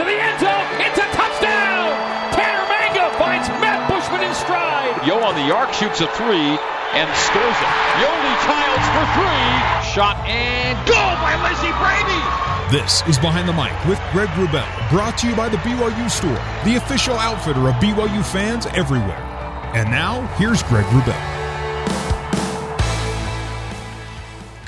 to the end zone. It's a touchdown. Tanner Mangum finds Matt Bushman in stride. Yo on the arc shoots a three and scores it. Yoeli Childs for three. Shot and goal by Lizzie Brady. This is Behind the Mic with Greg Wrubell, brought to you by the BYU Store, the official outfitter of BYU fans everywhere. And now, here's Greg Wrubell.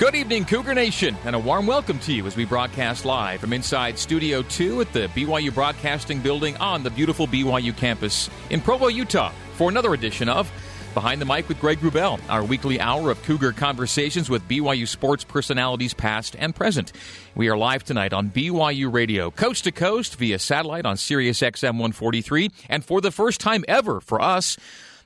Good evening, Cougar Nation, and a warm welcome to you as we broadcast live from inside Studio 2 at the BYU Broadcasting Building on the beautiful BYU campus in Provo, Utah, for another edition of Behind the Mic with Greg Wrubell, our weekly hour of Cougar conversations with BYU sports personalities past and present. We are live tonight on BYU Radio, coast to coast via satellite on Sirius XM 143, and for the first time ever for us,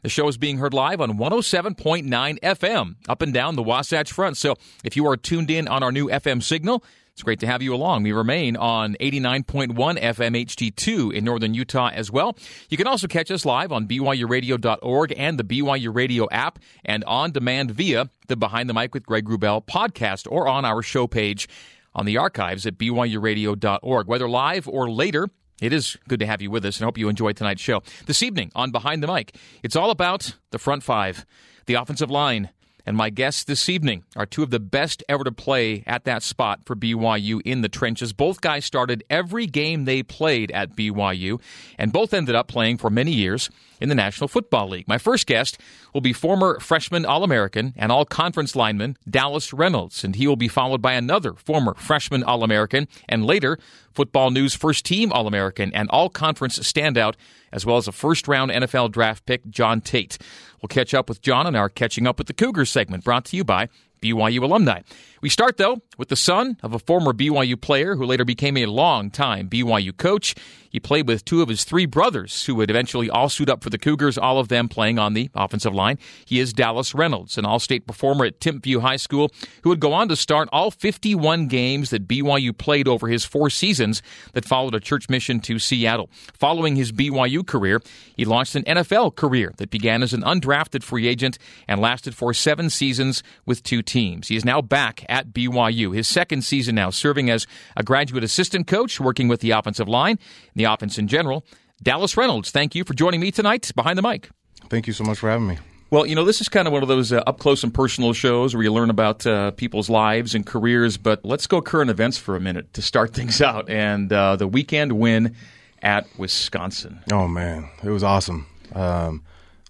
the show is being heard live on 107.9 FM up and down the Wasatch Front. So if you are tuned in on our new FM signal, it's great to have you along. We remain on 89.1 FM HD2 in northern Utah as well. You can also catch us live on BYURadio.org and the BYU Radio app and on demand via the Behind the Mic with Greg Wrubell podcast or on our show page on the archives at BYURadio.org. Whether live or later, it is good to have you with us and hope you enjoyed tonight's show. This evening on Behind the Mic, it's all about the front five, the offensive line, and my guests this evening are two of the best ever to play at that spot for BYU in the trenches. Both guys started every game they played at BYU, and both ended up playing for many years in the National Football League. My first guest will be former freshman All American and All Conference lineman Dallas Reynolds, and he will be followed by another former freshman All American and later Football News First Team All American and All Conference standout, as well as a first round NFL draft pick, John Tate. We'll catch up with John in our Catching Up with the Cougars segment brought to you by BYU alumni. We start, though, with the son of a former BYU player who later became a long-time BYU coach. He played with two of his three brothers who would eventually all suit up for the Cougars, all of them playing on the offensive line. He is Dallas Reynolds, an all state performer at Timpview High School, who would go on to start all 51 games that BYU played over his four seasons that followed a church mission to Seattle. Following his BYU career, he launched an NFL career that began as an undrafted free agent and lasted for seven seasons with two teams. He is now back at BYU, his second season now, serving as a graduate assistant coach, working with the offensive line and the offense in general. Dallas Reynolds, thank you for joining me tonight behind the mic. Thank you so much for having me. Well, you know, this is kind of one of those uh, up close and personal shows where you learn about uh, people's lives and careers. But let's go current events for a minute to start things out. And uh, the weekend win at Wisconsin. Oh, man. It was awesome. Um,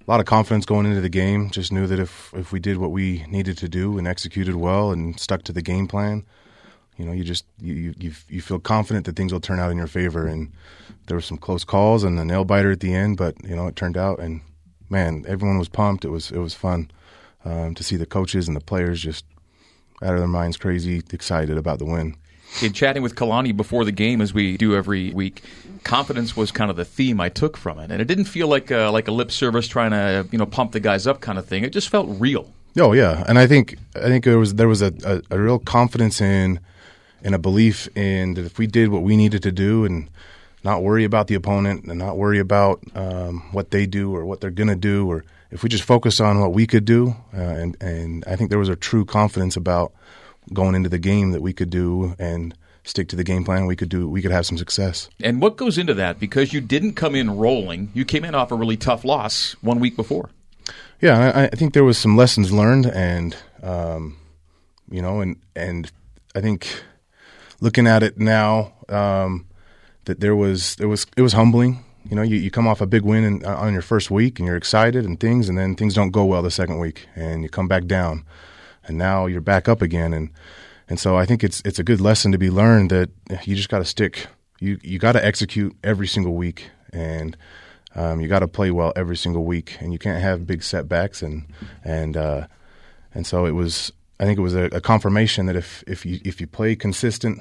a lot of confidence going into the game. Just knew that if, if we did what we needed to do and executed well and stuck to the game plan, you know, you just you you you feel confident that things will turn out in your favor. And there were some close calls and a nail biter at the end, but you know, it turned out. And man, everyone was pumped. It was it was fun um, to see the coaches and the players just out of their minds, crazy excited about the win. In chatting with Kalani before the game, as we do every week, confidence was kind of the theme I took from it, and it didn't feel like a, like a lip service trying to you know pump the guys up kind of thing. It just felt real. Oh yeah, and I think I think there was there was a, a, a real confidence in and a belief in that if we did what we needed to do and not worry about the opponent and not worry about um, what they do or what they're going to do, or if we just focus on what we could do, uh, and and I think there was a true confidence about going into the game that we could do and stick to the game plan. We could do. We could have some success. And what goes into that? Because you didn't come in rolling. You came in off a really tough loss one week before. Yeah, I, I think there was some lessons learned, and um, you know, and and I think looking at it now, um, that there was it was it was humbling. You know, you, you come off a big win in, on your first week and you're excited and things, and then things don't go well the second week, and you come back down, and now you're back up again, and and so I think it's it's a good lesson to be learned that you just got to stick. You you got to execute every single week, and um, you got to play well every single week, and you can't have big setbacks, and and uh, and so it was I think it was a, a confirmation that if if you if you play consistent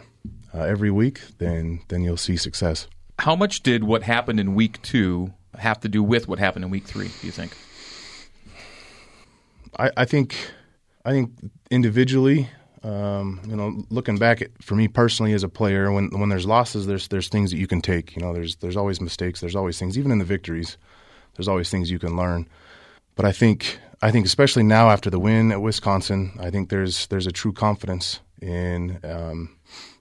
uh, every week, then then you'll see success. How much did what happened in week two have to do with what happened in week three? Do you think? I, I think I think individually, um, you know, looking back at for me personally as a player, when when there's losses, there's there's things that you can take. You know, there's there's always mistakes. There's always things, even in the victories. There's always things you can learn. But I think I think especially now after the win at Wisconsin, I think there's there's a true confidence in um,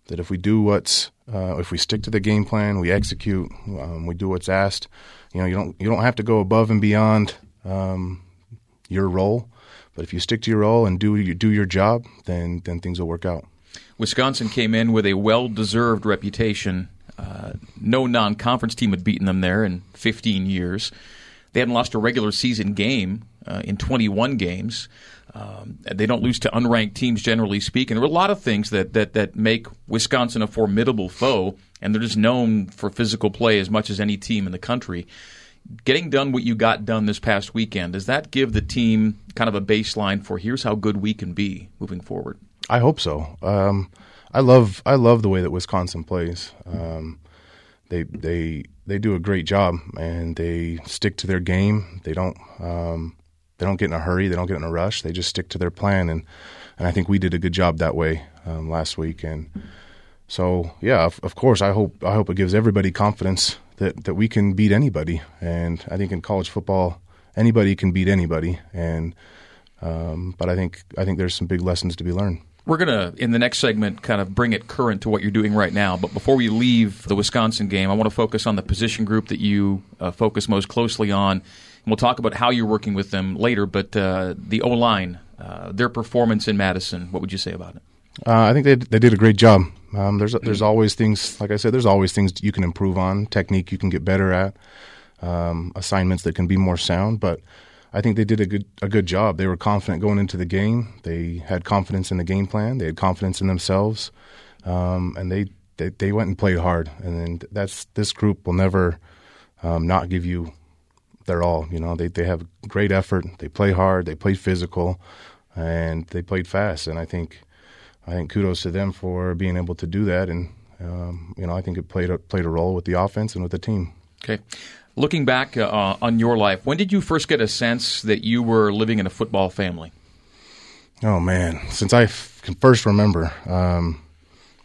that if we do what's uh, if we stick to the game plan, we execute, um, we do what's asked. You know, you don't you don't have to go above and beyond um, your role, but if you stick to your role and do do your job, then then things will work out. Wisconsin came in with a well deserved reputation. Uh, no non conference team had beaten them there in 15 years. They hadn't lost a regular season game uh, in 21 games. Um, they don't lose to unranked teams, generally speaking. There are a lot of things that, that, that make Wisconsin a formidable foe, and they're just known for physical play as much as any team in the country. Getting done what you got done this past weekend, does that give the team kind of a baseline for here's how good we can be moving forward? I hope so. Um, I love I love the way that Wisconsin plays. Um, they they they do a great job and they stick to their game. They don't um, they don't get in a hurry. They don't get in a rush. They just stick to their plan, and and I think we did a good job that way um, last week. And so, yeah, of, of, course, I hope I hope it gives everybody confidence that that we can beat anybody. And I think in college football, anybody can beat anybody. And um, but I think I think there's some big lessons to be learned. We're going to, in the next segment, kind of bring it current to what you're doing right now. But before we leave the Wisconsin game, I want to focus on the position group that you uh, focus most closely on And we'll talk about how you're working with them later, but uh, the O line, uh, their performance in Madison, what would you say about it? Uh, I think they they did a great job. Um, there's there's always things, like I said, there's always things you can improve on, technique you can get better at, um, assignments that can be more sound. But I think they did a good a good job. They were confident going into the game. They had confidence in the game plan. They had confidence in themselves, um, and they, they, they went and played hard. And then that's this group will never um, not give you they're all. You know, they they have great effort. They play hard. They play physical, and they played fast. And I think I think kudos to them for being able to do that. And um, you know, I think it played a, played a role with the offense and with the team. Okay. Looking back uh, on your life, when did you first get a sense that you were living in a football family? Oh man, since I f- can first remember, um,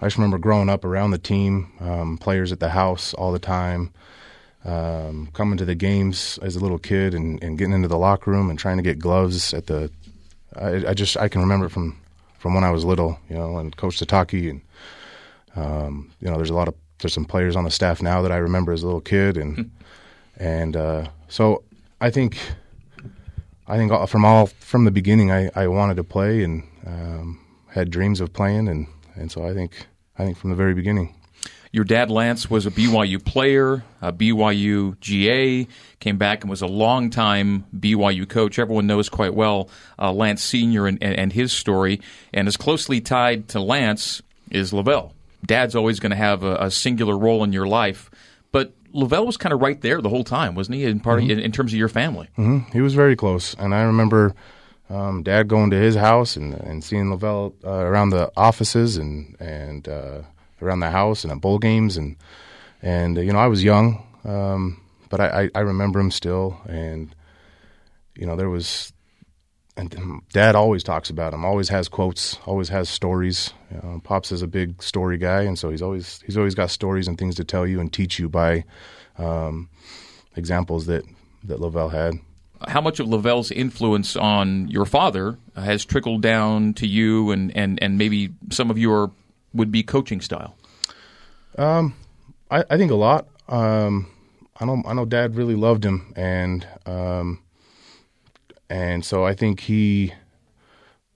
I just remember growing up around the team, um, players at the house all the time um, coming to the games as a little kid and, and, getting into the locker room and trying to get gloves at the. I, I, just I can remember from from when I was little, you know, and Coach Sitake and um, you know, there's a lot of there's some players on the staff now that I remember as a little kid, and hmm. and uh, so I think I think from all from the beginning I, I wanted to play and um, had dreams of playing, and and so I think I think from the very beginning. Your dad, Lance, was a BYU player, a BYU GA, came back and was a longtime BYU coach. Everyone knows quite well uh, Lance Sr. And, and, his story. And as closely tied to Lance is LaVell. Dad's always going to have a, a, singular role in your life. But LaVell was kind of right there the whole time, wasn't he, in, part mm-hmm. of, in, in, terms of your family? Mm-hmm. He was very close. And I remember. Um, dad going to his house and, and seeing LaVell uh, around the offices and and uh, around the house and at bowl games and and uh, you know I was young, um, but I, I, I remember him still, and you know there was. And Dad always talks about him. Always has quotes. Always has stories. You know, Pops is a big story guy, and so he's always he's always got stories and things to tell you and teach you by um, examples that that LaVell had how much of LaVell's influence on your father has trickled down to you and, and, and maybe some of your would be coaching style? Um, I, I think a lot. Um, I know I know Dad really loved him, and um, and so I think he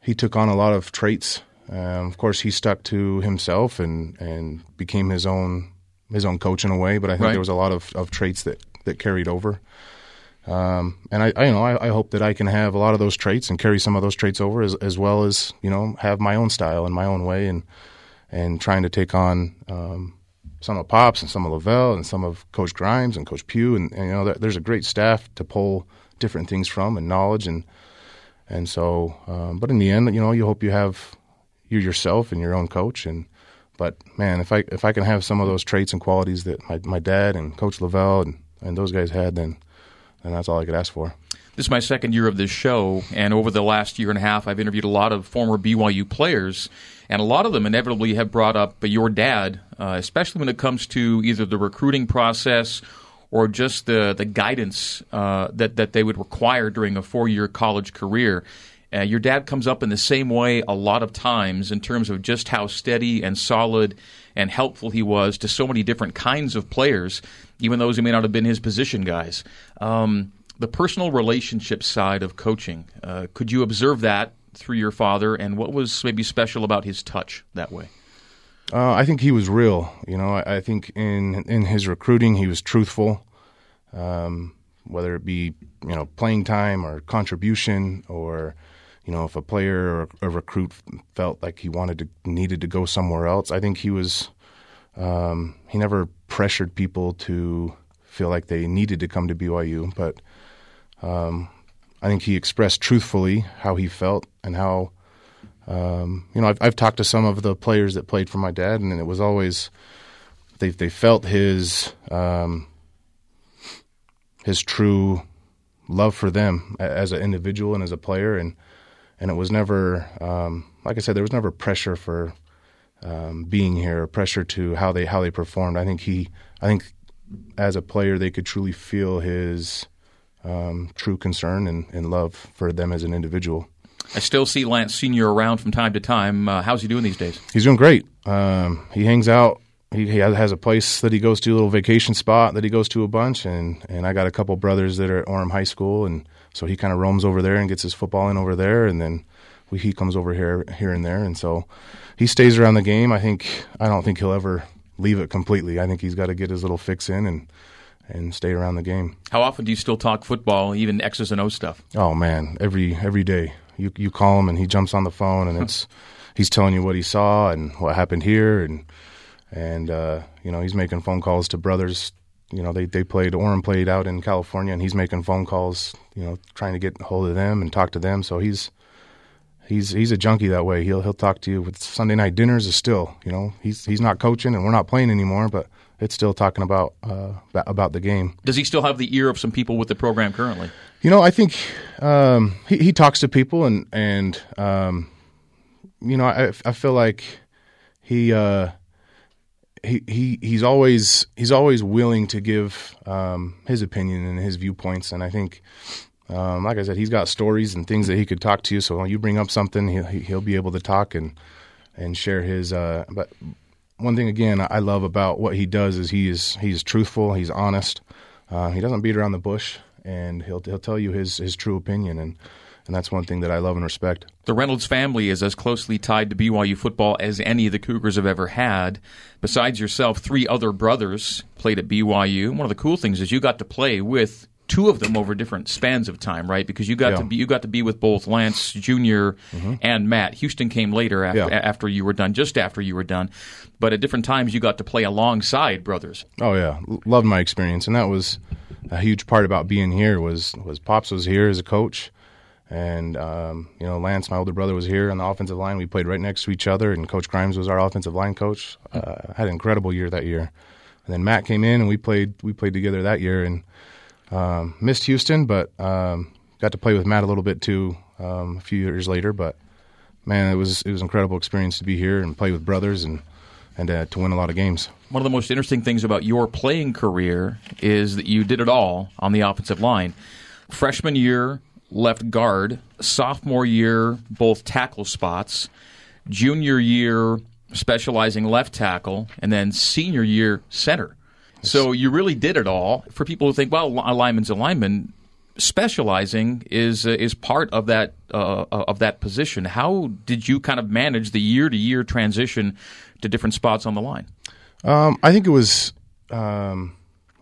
he took on a lot of traits. Um, of course, he stuck to himself and and became his own his own coach in a way. But I think right. there was a lot of, of traits that that carried over. Um, and I, I, you know, I, I, hope that I can have a lot of those traits and carry some of those traits over, as, as well as you know, have my own style and my own way, and and trying to take on um, some of Pops and some of LaVell and some of Coach Grimes and Coach Pugh, and, and you know, there's a great staff to pull different things from and knowledge and and so, um, but in the end, you know, you hope you have you yourself and your own coach and. But man, if I if I can have some of those traits and qualities that my, my dad and Coach LaVell and, and those guys had, then then that's all I could ask for. This is my second year of this show, and over the last year and a half, I've interviewed a lot of former BYU players and a lot of them inevitably have brought up your dad, uh, especially when it comes to either the recruiting process or just the the guidance uh, that that they would require during a four year college career. Uh, your dad comes up in the same way a lot of times in terms of just how steady and solid and helpful he was to so many different kinds of players, even those who may not have been his position guys. Um, the personal relationship side of coaching, uh, could you observe that through your father, and what was maybe special about his touch that way? Uh, I think he was real. You know, I, I, think in in his recruiting, he was truthful. Um, whether it be you know playing time or contribution, or you know if a player or a recruit felt like he wanted to needed to go somewhere else, I think he was. Um, he never pressured people to feel like they needed to come to BYU, but um, I think he expressed truthfully how he felt and how um, you know, I've, I've talked to some of the players that played for my dad, and it was always they they felt his um, his true love for them as an individual and as a player, and and it was never um, like I said, there was never pressure for um, being here, pressure to how they how they performed. I think he, I think as a player, they could truly feel his um, true concern and, and love for them as an individual. I still see Lance Senior around from time to time. Uh, how's he doing these days? He's doing great. Um, he hangs out. He, he, has a place that he goes to, a little vacation spot that he goes to a bunch, and and I got a couple brothers that are at Orem High School, and so he kind of roams over there and gets his football in over there, and then we, he comes over here here and there, and so he stays around the game. I think I don't think he'll ever leave it completely. I think he's got to get his little fix in and and stay around the game. How often do you still talk football, even X's and O stuff? Oh man, every every day you you call him and he jumps on the phone and it's he's telling you what he saw and what happened here and and uh, you know he's making phone calls to brothers. You know they they played Orem played out in California and he's making phone calls. You know trying to get hold of them and talk to them. So he's he's he's a junkie that way. He'll he'll talk to you with Sunday night dinners is still you know he's he's not coaching and we're not playing anymore, but it's still talking about uh, about the game. Does he still have the ear of some people with the program currently? You know, I think um, he, he talks to people, and and um, you know, I, I feel like he uh, he he he's always he's always willing to give um, his opinion and his viewpoints, and I think. Um, like I said, he's got stories and things that he could talk to you. So when you bring up something, he'll he'll be able to talk and and share his. Uh, but one thing again I love about what he does is he is he's truthful, he's honest. Uh, he doesn't beat around the bush and he'll he'll tell you his his true opinion and and that's one thing that I love and respect. The Reynolds family is as closely tied to BYU football as any of the Cougars have ever had. Besides yourself, three other brothers played at BYU. One of the cool things is you got to play with two of them over different spans of time, right? Because you got yeah. to be you got to be with both Lance junior mm-hmm. and Matt. Houston came later after, yeah. after you were done, just after you were done. But at different times, you got to play alongside brothers. Oh yeah, loved my experience, and that was a huge part about being here was was Pops was here as a coach, and um, you know Lance, my older brother, was here on the offensive line. We played right next to each other, and Coach Grimes was our offensive line coach. Uh, had an incredible year that year, and then Matt came in and we played we played together that year and um, missed Houston, but um, got to play with Matt a little bit too um, a few years later. But man, it was it was an incredible experience to be here and play with brothers and and uh, to win a lot of games. One of the most interesting things about your playing career is that you did it all on the offensive line. Freshman year, left guard. Sophomore year, both tackle spots. Junior year, specializing left tackle. And then senior year, center. So you really did it all. For people who think, well, a lineman's a lineman, specializing is uh, is part of that uh, of that position. How did you kind of manage the year to year transition to different spots on the line? Um, I think it was. Um,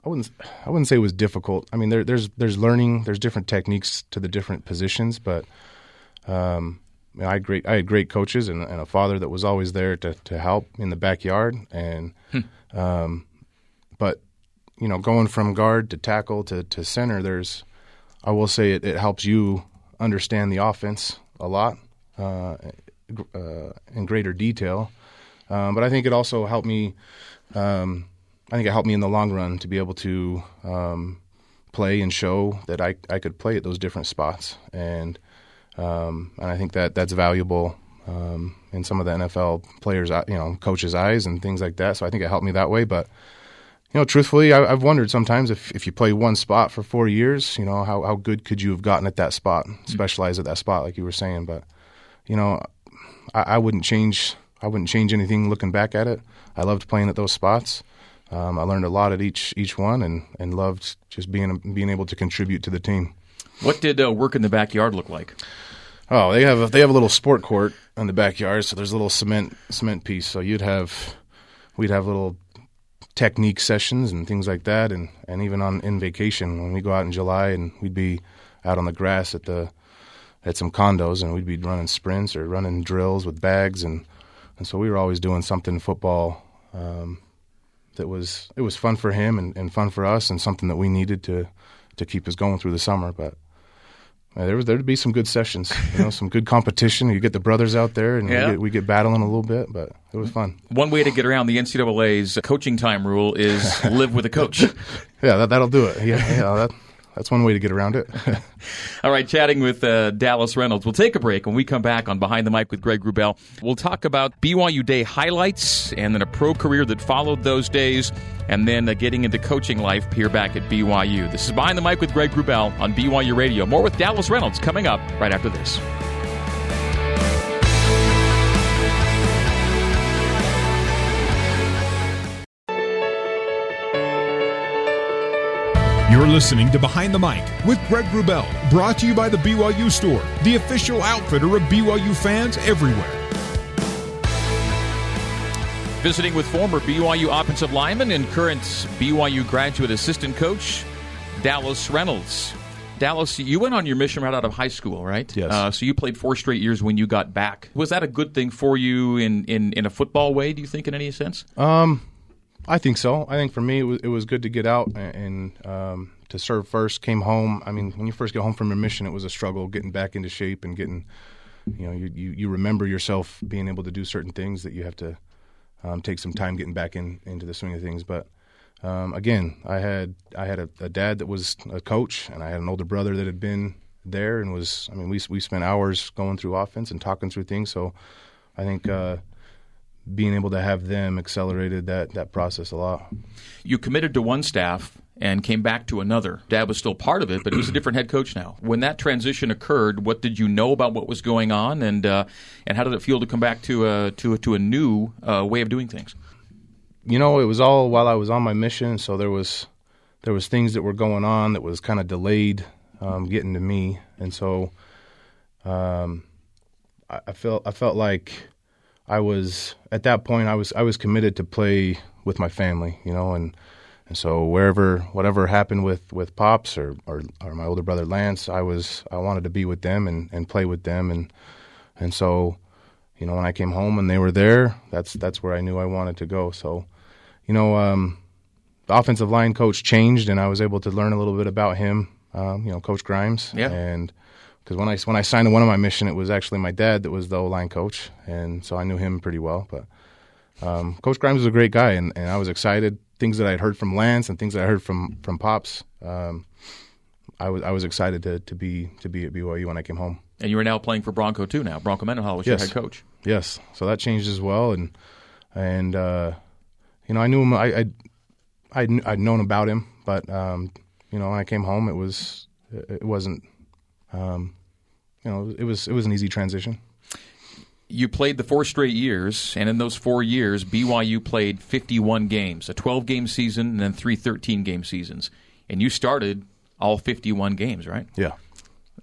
I wouldn't. I wouldn't say it was difficult. I mean, there, there's there's learning. There's different techniques to the different positions, but um, I had great. I had great coaches and, and, a father that was always there to to help in the backyard. And hmm. um, but you know, going from guard to tackle to to center, there's. I will say it, it helps you understand the offense a lot uh, uh, in greater detail. Um, but I think it also helped me. Um, I think it helped me in the long run to be able to um, play and show that I, I could play at those different spots, and um, and I think that that's valuable um, in some of the NFL players, uh, you know, coaches' eyes and things like that. So I think it helped me that way. But you know, truthfully, I, have wondered sometimes if, if you play one spot for four years, you know, how, how good could you have gotten at that spot, specialize at that spot, like you were saying. But, you know, I, I wouldn't change. I wouldn't change anything looking back at it. I loved playing at those spots. Um, I learned a lot at each each one, and, and loved just being being able to contribute to the team. What did uh, work in the backyard look like? Oh, they have a, they have a little sport court in the backyard, so there's a little cement cement piece. So you'd have we'd have little technique sessions and things like that, and, and even on in vacation when we go out in July and we'd be out on the grass at the at some condos and we'd be running sprints or running drills with bags and and so we were always doing something football um, that was it was fun for him and, and fun for us and something that we needed to to keep us going through the summer. But uh, there was there'd be some good sessions, you know, some good competition. You get the brothers out there, and yeah. we, get, we get battling a little bit, but it was fun. One way to get around the NCAA's coaching time rule is live with a coach. yeah, that, that'll do it. Yeah, yeah that, that's one way to get around it. All right, chatting with uh, Dallas Reynolds. We'll take a break. When we come back on Behind the Mic with Greg Wrubell, we'll talk about BYU Day highlights and then a pro career that followed those days, and then uh, getting into coaching life here back at BYU. This is Behind the Mic with Greg Wrubell on BYU Radio. More with Dallas Reynolds coming up right after this. You're listening to Behind the Mic with Greg Wrubell, brought to you by the BYU Store, the official outfitter of BYU fans everywhere. Visiting with former BYU offensive lineman and current BYU graduate assistant coach, Dallas Reynolds. Dallas, you went on your mission right out of high school, right? Yes. Uh, so you played four straight years when you got back. Was that a good thing for you in, in, in a football way, do you think, in any sense? Um, I think so. I think for me, it was, it was good to get out and, and um, to serve first. Came home. I mean, when you first get home from your mission, it was a struggle getting back into shape and getting, you know, you, you, you remember yourself being able to do certain things that you have to um, take some time getting back in into the swing of things. But um, again, I had I had a, a, dad that was a coach, and I had an older brother that had been there and was. I mean, we we spent hours going through offense and talking through things. So I think. Uh, being able to have them accelerated that that process a lot. You committed to one staff and came back to another. Dad was still part of it, but he was a different head coach now. When that transition occurred, what did you know about what was going on, and uh, and how did it feel to come back to a to a, to a new uh, way of doing things? You know, it was all while I was on my mission, so there was there was things that were going on that was kind of delayed um, getting to me, and so um, I, I felt I felt like I was at that point I was I was committed to play with my family, you know, and and so wherever whatever happened with, with pops or, or, or my older brother Lance, I was I wanted to be with them and, and play with them and and so you know when I came home and they were there, that's that's where I knew I wanted to go. So you know um, the offensive line coach changed and I was able to learn a little bit about him. Um, you know, Coach Grimes, yeah. and because when I when I signed one of my mission, it was actually my dad that was the O line coach, and so I knew him pretty well. But um, Coach Grimes was a great guy, and, and I was excited. Things that I'd heard from Lance and things that I heard from from Pops, um, I was I was excited to, to be to be at BYU when I came home. And you are now playing for Bronco too. Now Bronco Mendenhall was yes. your head coach. Yes, so that changed as well, and and uh, you know I knew him. I I I'd, I'd known about him, but um, you know when I came home, it was it wasn't um, you know, it was it was an easy transition. You played the four straight years, and in those four years, BYU played 51 games, a 12 game season, and then three 13 game seasons. And you started all 51 games, right? Yeah.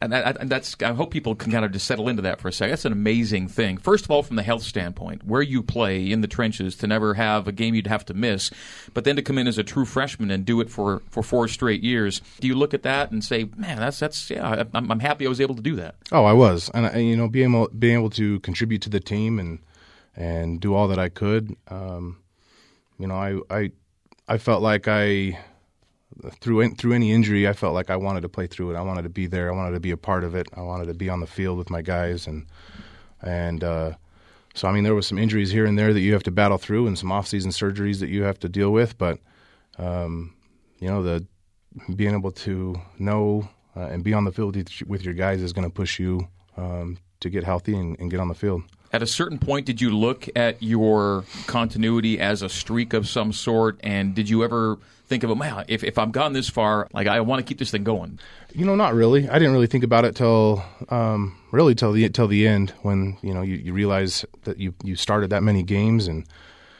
And, that, and that's I hope people can kind of just settle into that for a second. That's an amazing thing. First of all, from the health standpoint, where you play in the trenches to never have a game you'd have to miss, but then to come in as a true freshman and do it for, for four straight years. Do you look at that and say, "Man, that's that's yeah, I'm, I'm happy I was able to do that." Oh, I was, and, and you know, being able being able to contribute to the team and and do all that I could. Um, you know, I I I felt like I through through any injury, I felt like I wanted to play through it. I wanted to be there. I wanted to be a part of it. I wanted to be on the field with my guys, and and uh, so I mean, there was some injuries here and there that you have to battle through, and some off-season surgeries that you have to deal with. But um, you know, the being able to know uh, and be on the field with your guys is going to push you um, to get healthy and, and, get on the field. At a certain point, did you look at your continuity as a streak of some sort, and did you ever think of, man, if, if I've gone this far, like I want to keep this thing going? You know, not really. I didn't really think about it till um, really till the till the end when you know you, you realize that you you started that many games and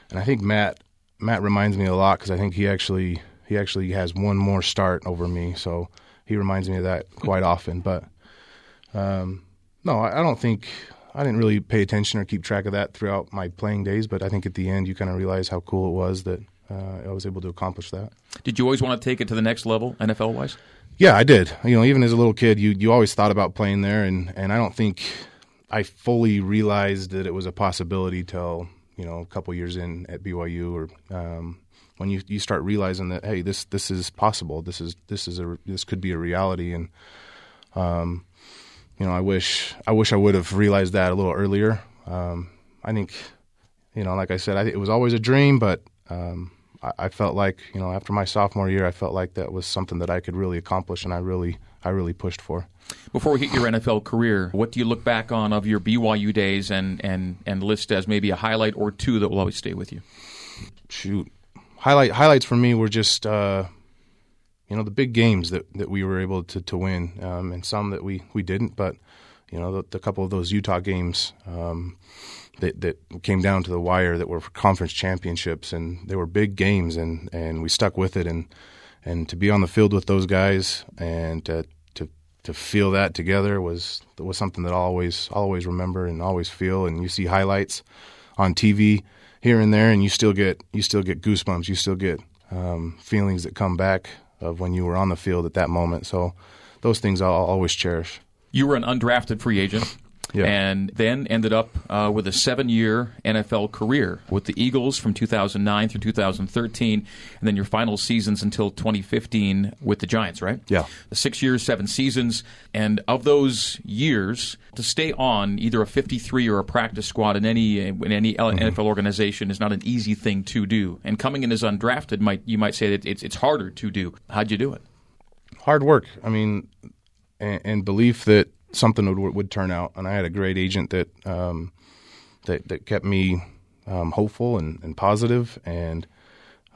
and I think Matt Matt reminds me a lot because I think he actually he actually has one more start over me, so he reminds me of that quite often. But um, no, I, I don't think I didn't really pay attention or keep track of that throughout my playing days. But I think at the end, you kind of realize how cool it was that uh, I was able to accomplish that. Did you always want to take it to the next level, NFL wise? Yeah, I did. You know, even as a little kid, you you always thought about playing there, and and I don't think I fully realized that it was a possibility till you know a couple years in at BYU or. Um, when you, you start realizing that hey this this is possible this is this is a this could be a reality and um, you know I wish I wish I would have realized that a little earlier um, I think you know like I said I, it was always a dream but um, I, I, felt like you know after my sophomore year I felt like that was something that I could really accomplish and I really I really pushed for. Before we hit your NFL career, what do you look back on of your BYU days and and and list as maybe a highlight or two that will always stay with you? Shoot, highlight highlights for me were just uh, you know the big games that, that we were able to to win, um, and some that we, we didn't. But you know the, the couple of those Utah games um, that that came down to the wire that were conference championships, and they were big games, and, and we stuck with it, and and to be on the field with those guys and to to to feel that together was was something that I'll always always remember and always feel. And you see highlights on TV here and there, and you still get you still get goosebumps. You still get um, feelings that come back of when you were on the field at that moment. So those things I'll always cherish. You were an undrafted free agent. Yeah. And then ended up uh, with a seven year NFL career with the Eagles from 2009 through 2013, and then your final seasons until 2015 with the Giants, right? Yeah. Six years, seven seasons. And of those years, to stay on either a 53 or a practice squad in any in any mm-hmm. NFL organization is not an easy thing to do. And coming in as undrafted, might you might say that it's, it's harder to do. How'd you do it? Hard work. I mean, and, and belief that something would would turn out. And I had a great agent that um, that that kept me um, hopeful and, and positive, and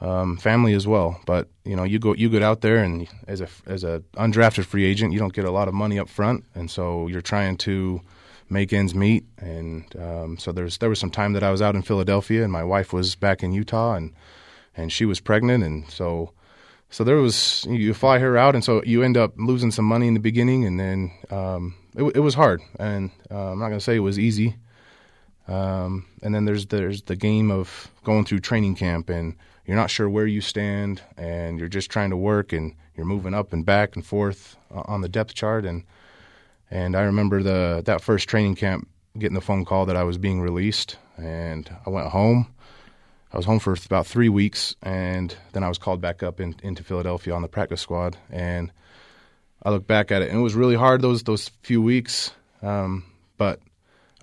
um, family as well. But you know, you go you get out there, and as a as a undrafted free agent, you don't get a lot of money up front, and so you're trying to make ends meet. And um, so there's there was some time that I was out in Philadelphia, and my wife was back in Utah, and and she was pregnant, and so so there was you fly her out, and so you end up losing some money in the beginning, and then um, it, it, was hard. And uh, I'm not going to say it was easy. Um, and then there's there's the game of going through training camp, and you're not sure where you stand, and you're just trying to work, and you're moving up and back and forth on the depth chart. And and I remember the that first training camp getting the phone call that I was being released, and I went home I was home for about three weeks, and then I was called back up in, into Philadelphia on the practice squad. And I look back at it, and it was really hard those those few weeks. Um, but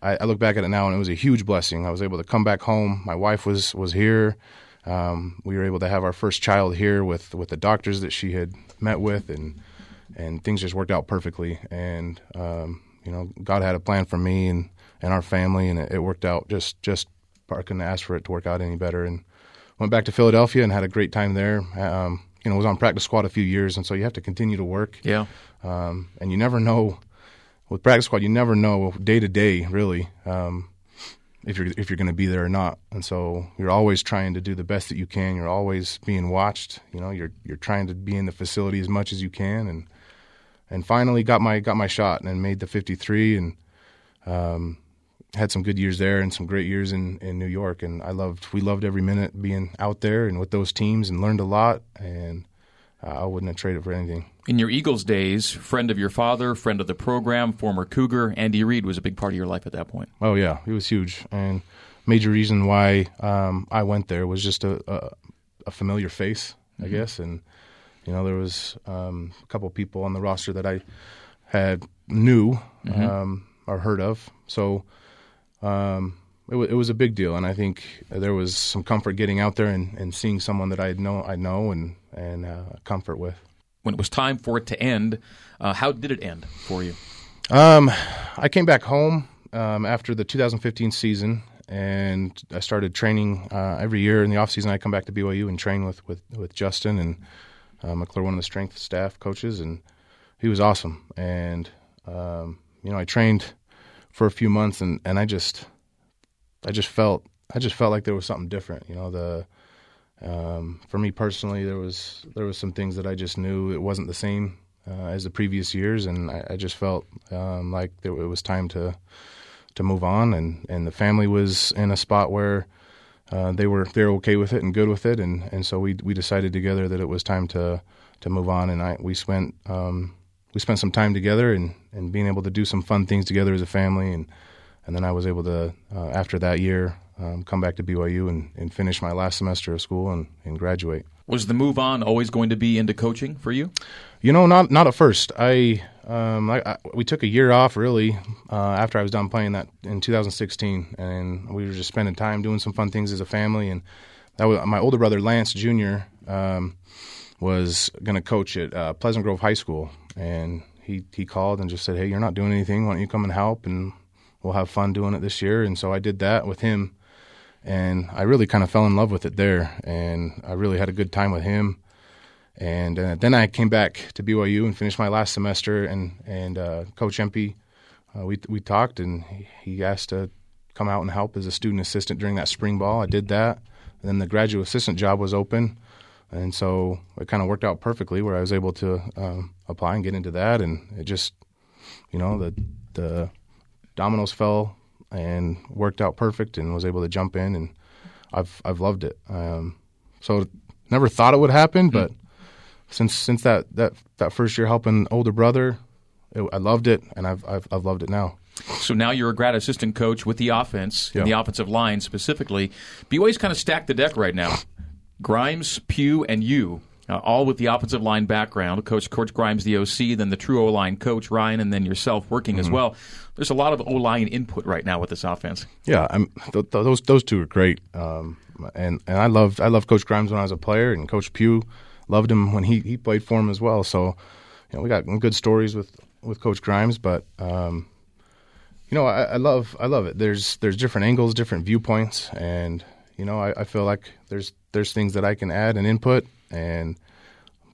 I, I, look back at it now, and it was a huge blessing. I was able to come back home. My wife was was here. Um, we were able to have our first child here with with the doctors that she had met with, and and things just worked out perfectly. And um, you know, God had a plan for me and and our family, and it, it worked out just just I couldn't ask for it to work out any better. And went back to Philadelphia and had a great time there. Um, you know, was on practice squad a few years, and so you have to continue to work. Yeah. Um, and you never know with practice squad, you never know day to day really um, if you're if you're going to be there or not. And so you're always trying to do the best that you can. You're always being watched. You know, you're you're trying to be in the facility as much as you can. And and finally got my got my shot and made the 53 and um, had some good years there and some great years in, in New York. And I loved, we loved every minute being out there and with those teams and learned a lot. And uh, I wouldn't have traded for anything. In your Eagles days, friend of your father, friend of the program, former Cougar, Andy Reid was a big part of your life at that point. Oh, yeah. He was huge. And major reason why um, I went there was just a, a, a familiar face, I mm-hmm. guess. And, you know, there was um, a couple people on the roster that I had knew mm-hmm. um, or heard of. So, um, it, w- it, was a big deal, and I think there was some comfort getting out there and, and seeing someone that I know I know and and uh, comfort with. When it was time for it to end, uh, how did it end for you? Um, I came back home um, after the 2015 season, and I started training uh, every year in the off season. I come back to BYU and train with with, with Justin and uh, McClure, one of the strength staff coaches, and he was awesome. And um, you know, I trained for a few months, and, and I just I just felt I just felt like there was something different. You know, the um, for me personally, there was there was some things that I just knew it wasn't the same uh, as the previous years, and I, I just felt um, like there, it was time to to move on, and, and the family was in a spot where uh, they were they're okay with it and good with it, and, and so we we decided together that it was time to to move on, and I we spent um, we spent some time together and, and being able to do some fun things together as a family, and and then I was able to uh, after that year um, come back to BYU and, and finish my last semester of school and, and graduate. Was the move on always going to be into coaching for you? You know, not not at first. I, um, I, I we took a year off really uh, after I was done playing that in 2016, and we were just spending time doing some fun things as a family. And that was my older brother Lance Jr. Um, was going to coach at uh, Pleasant Grove High School, and he he called and just said, "Hey, you're not doing anything. Why don't you come and help? And we'll have fun doing it this year." And so I did that with him and I really kind of fell in love with it there, and I really had a good time with him. And uh, then I came back to BYU and finished my last semester, and and uh, Coach Empey, uh, we we talked, and he asked to come out and help as a student assistant during that spring ball. I did that, and then the graduate assistant job was open, and so it kind of worked out perfectly where I was able to um, apply and get into that, and it just, you know, the the dominoes fell and worked out perfect and was able to jump in and I've I've loved it. Um, so never thought it would happen, hmm. but since since that, that that first year helping older brother, it, I loved it and I've, I've I've loved it now. So now you're a grad assistant coach with the offense, yeah. the offensive line specifically. BYU's kind of stacked the deck right now. Grimes, Pugh, and you uh, all with the offensive line background. Coach Coach Grimes, the OC, then the true O line coach Ryan, and then yourself working mm-hmm. as well. There's a lot of O line input right now with this offense. Yeah, th- th- those those two are great, um, and and I loved I loved Coach Grimes when I was a player, and Coach Pugh loved him when he, he played for him as well. So, you know, we got good stories with, with Coach Grimes, but um, you know, I, I, love I love it. There's there's different angles, different viewpoints, and you know, I, I feel like there's there's things that I can add and input and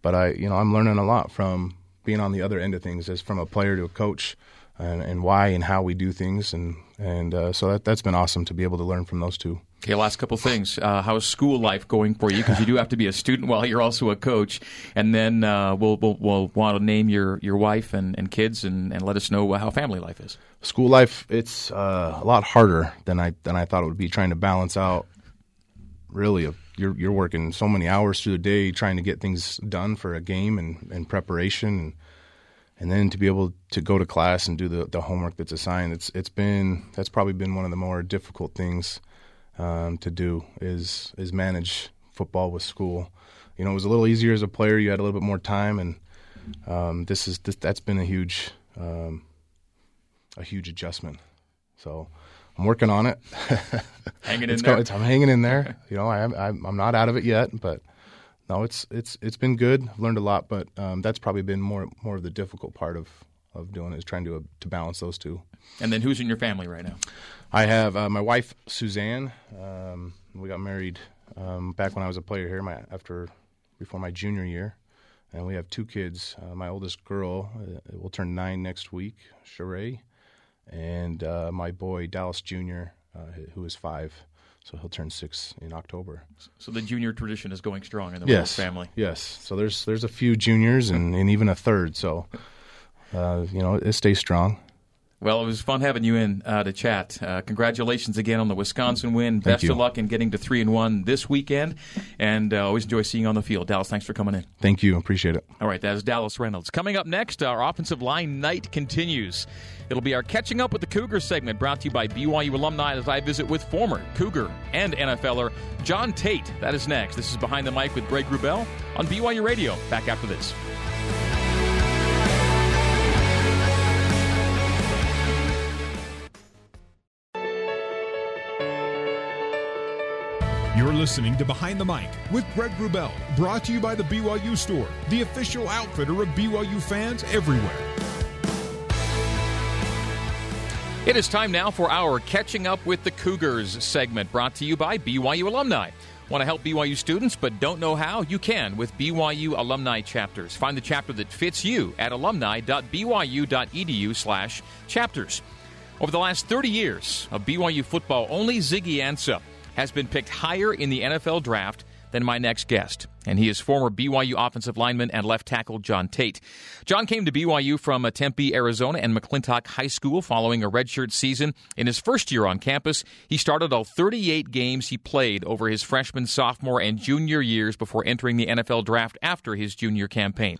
but I you know I'm learning a lot from being on the other end of things as from a player to a coach and, and why and how we do things and and uh, so that that's been awesome to be able to learn from those two. Okay, last couple things. Uh, how's school life going for you? Because you do have to be a student while you're also a coach. And then uh, we'll, we'll, we'll want to name your, your wife and, and kids and, and let us know how family life is. School life, it's uh, a lot harder than I than I thought it would be. Trying to balance out really a you're you're working so many hours through the day trying to get things done for a game and, and preparation and and then to be able to go to class and do the, the homework that's assigned it's it's been that's probably been one of the more difficult things um, to do is is manage football with school. You know it was a little easier as a player you had a little bit more time and um, this is this, that's been a huge um, a huge adjustment. So I'm working on it. hanging in there. I'm hanging in there. You know, I am, I'm not out of it yet, but no, it's it's it's been good. I've learned a lot, but um, that's probably been more more of the difficult part of of doing it is trying to uh, to balance those two. And then who's in your family right now? I have uh, my wife Suzanne. Um, we got married um, back when I was a player here. My after before my junior year, and we have two kids. Uh, my oldest girl uh, will turn nine next week, Sheree, and uh, my boy Dallas Jr., uh, who is five. So he'll turn six in October. So the junior tradition is going strong in the yes, family. Yes. So there's there's a few juniors and, and even a third. So uh, you know it stays strong. Well, it was fun having you in uh, to chat. Uh, congratulations again on the Wisconsin win. Best of luck in getting to three and one this weekend, and uh, always enjoy seeing you on the field. Dallas, thanks for coming in. Thank you, appreciate it. All right, that is Dallas Reynolds. Coming up next, our offensive line night continues. It'll be our catching up with the Cougar segment, brought to you by BYU alumni as I visit with former Cougar and NFLer John Tate. That is next. This is behind the mic with Greg Wrubell on BYU Radio. Back after this. You're listening to Behind the Mic with Greg Wrubell, brought to you by the BYU Store, the official outfitter of BYU fans everywhere. It is time now for our Catching Up with the Cougars segment brought to you by BYU Alumni. Want to help BYU students but don't know how? You can with BYU alumni chapters. Find the chapter that fits you at alumni.byu.edu/slash chapters. Over the last 30 years of BYU football, only Ziggy Ansah has been picked higher in the NFL draft than my next guest. And he is former BYU offensive lineman and left tackle John Tait. John came to BYU from uh, Tempe, Arizona, and McClintock High School following a redshirt season. In his first year on campus, he started all 38 games he played over his freshman, sophomore, and junior years before entering the NFL draft after his junior campaign.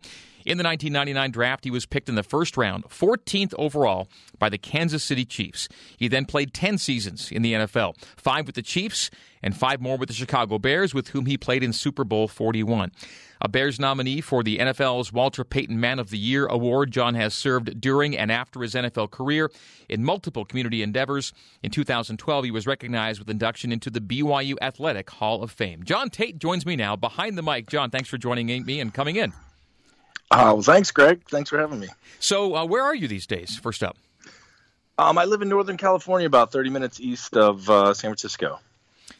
In the 1999 draft, he was picked in the first round, 14th overall, by the Kansas City Chiefs. He then played 10 seasons in the NFL, five with the Chiefs and five more with the Chicago Bears, with whom he played in Super Bowl 41. A Bears nominee for the NFL's Walter Payton Man of the Year award, John has served during and after his NFL career in multiple community endeavors. In 2012, he was recognized with induction into the BYU Athletic Hall of Fame. John Tait joins me now behind the mic. John, thanks for joining me and coming in. Uh, well, thanks, Greg. Thanks for having me. So, uh, where are you these days? First up, um, I live in Northern California, about 30 minutes east of uh, San Francisco.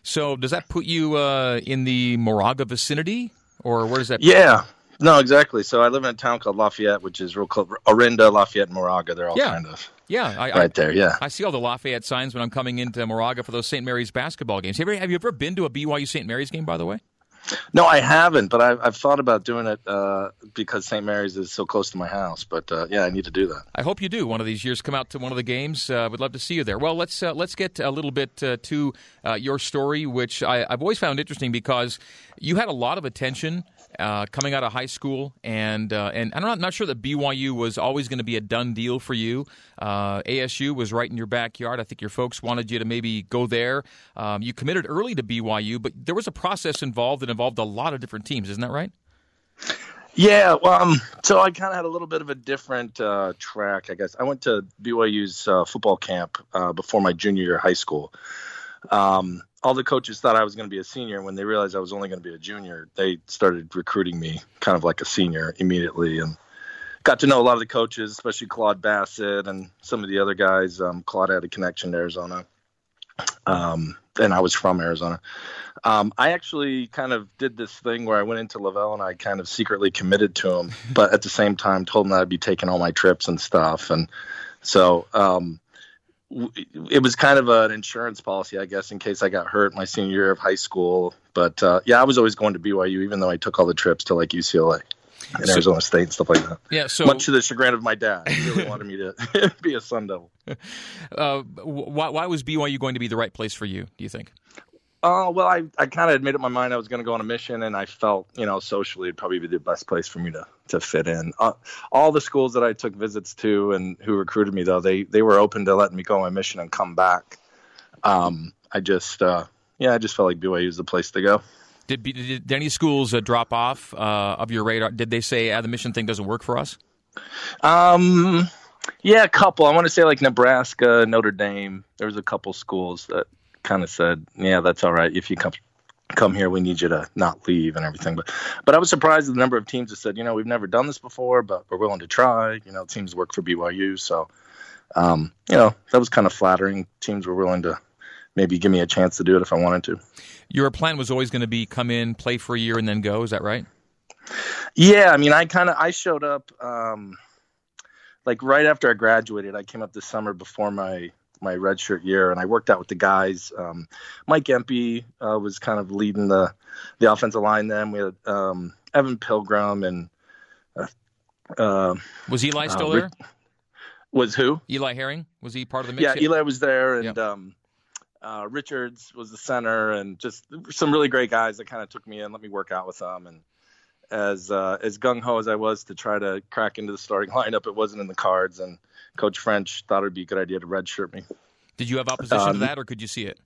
So, does that put you uh, in the Moraga vicinity, or where does that? Yeah, no, exactly. So, I live in a town called Lafayette, which is real close. Orinda, Lafayette, Moraga. They're all yeah. kind of yeah, I, right there. Yeah, I see all the Lafayette signs when I'm coming into Moraga for those St. Mary's basketball games. Have you, ever, have you ever been to a BYU St. Mary's game, by the way? No, I haven't, but I've, I've thought about doing it uh, because St. Mary's is so close to my house. But uh, yeah, I need to do that. I hope you do one of these years. Come out to one of the games. Uh, would love to see you there. Well, let's uh, let's get a little bit uh, to uh, your story, which I, I've always found interesting because you had a lot of attention uh, coming out of high school, and uh, and I'm not, not sure that BYU was always going to be a done deal for you. Uh, ASU was right in your backyard. I think your folks wanted you to maybe go there. Um, you committed early to BYU, but there was a process involved that involved a lot of different teams. Isn't that right? Yeah, well, um, so I kind of had a little bit of a different uh, track, I guess. I went to BYU's uh, football camp uh, before my junior year of high school. Um, all the coaches thought I was going to be a senior. When they realized I was only going to be a junior, they started recruiting me kind of like a senior immediately, and got to know a lot of the coaches, especially Claude Bassett and some of the other guys. Um, Claude had a connection to Arizona, um, and I was from Arizona. Um, I actually kind of did this thing where I went into LaVell and I kind of secretly committed to him, but at the same time told him that I'd be taking all my trips and stuff, and so. It was kind of an insurance policy, I guess, in case I got hurt my senior year of high school. But uh, yeah, I was always going to BYU, even though I took all the trips to like UCLA and so, Arizona State and stuff like that. Yeah, so much to the chagrin of my dad, he really wanted me to be a Sun Devil. Uh, why, why was BYU going to be the right place for you? Do you think? Uh, well, I, I kind of made up my mind I was going to go on a mission, and I felt, you know, socially it'd probably be the best place for me to to fit in. Uh, all the schools that I took visits to and who recruited me, though, they they were open to letting me go on my mission and come back. Um, I just, uh, yeah, I just felt like BYU was the place to go. Did, did any schools uh, drop off uh, of your radar? Did they say, ah, the mission thing doesn't work for us? Um, yeah, a couple. I want to say like Nebraska, Notre Dame. There was a couple schools that kind of said, "Yeah, that's all right. If you come come here, we need you to not leave and everything." But but I was surprised at the number of teams that said, "You know, we've never done this before, but we're willing to try." You know, teams work for BYU, so um, you know that was kind of flattering. Teams were willing to maybe give me a chance to do it if I wanted to. Your plan was always going to be come in, play for a year, and then go. Is that right? Yeah, I mean, I kind of I showed up. Um, like right after I graduated, I came up this summer before my my redshirt year, and I worked out with the guys. Um, Mike Empey uh, was kind of leading the the offensive line. Then we had um, Evan Pilgrim and uh, uh, was Eli still there? Was who? Eli Herring was he part of the mix? Yeah, yet? Eli was there, and um, uh, Richards was the center, and just some really great guys that kind of took me in, let me work out with them, and as uh, as gung ho as I was to try to crack into the starting lineup, it wasn't in the cards, and Coach French thought it'd be a good idea to redshirt me. Did you have opposition um, to that, or could you see it?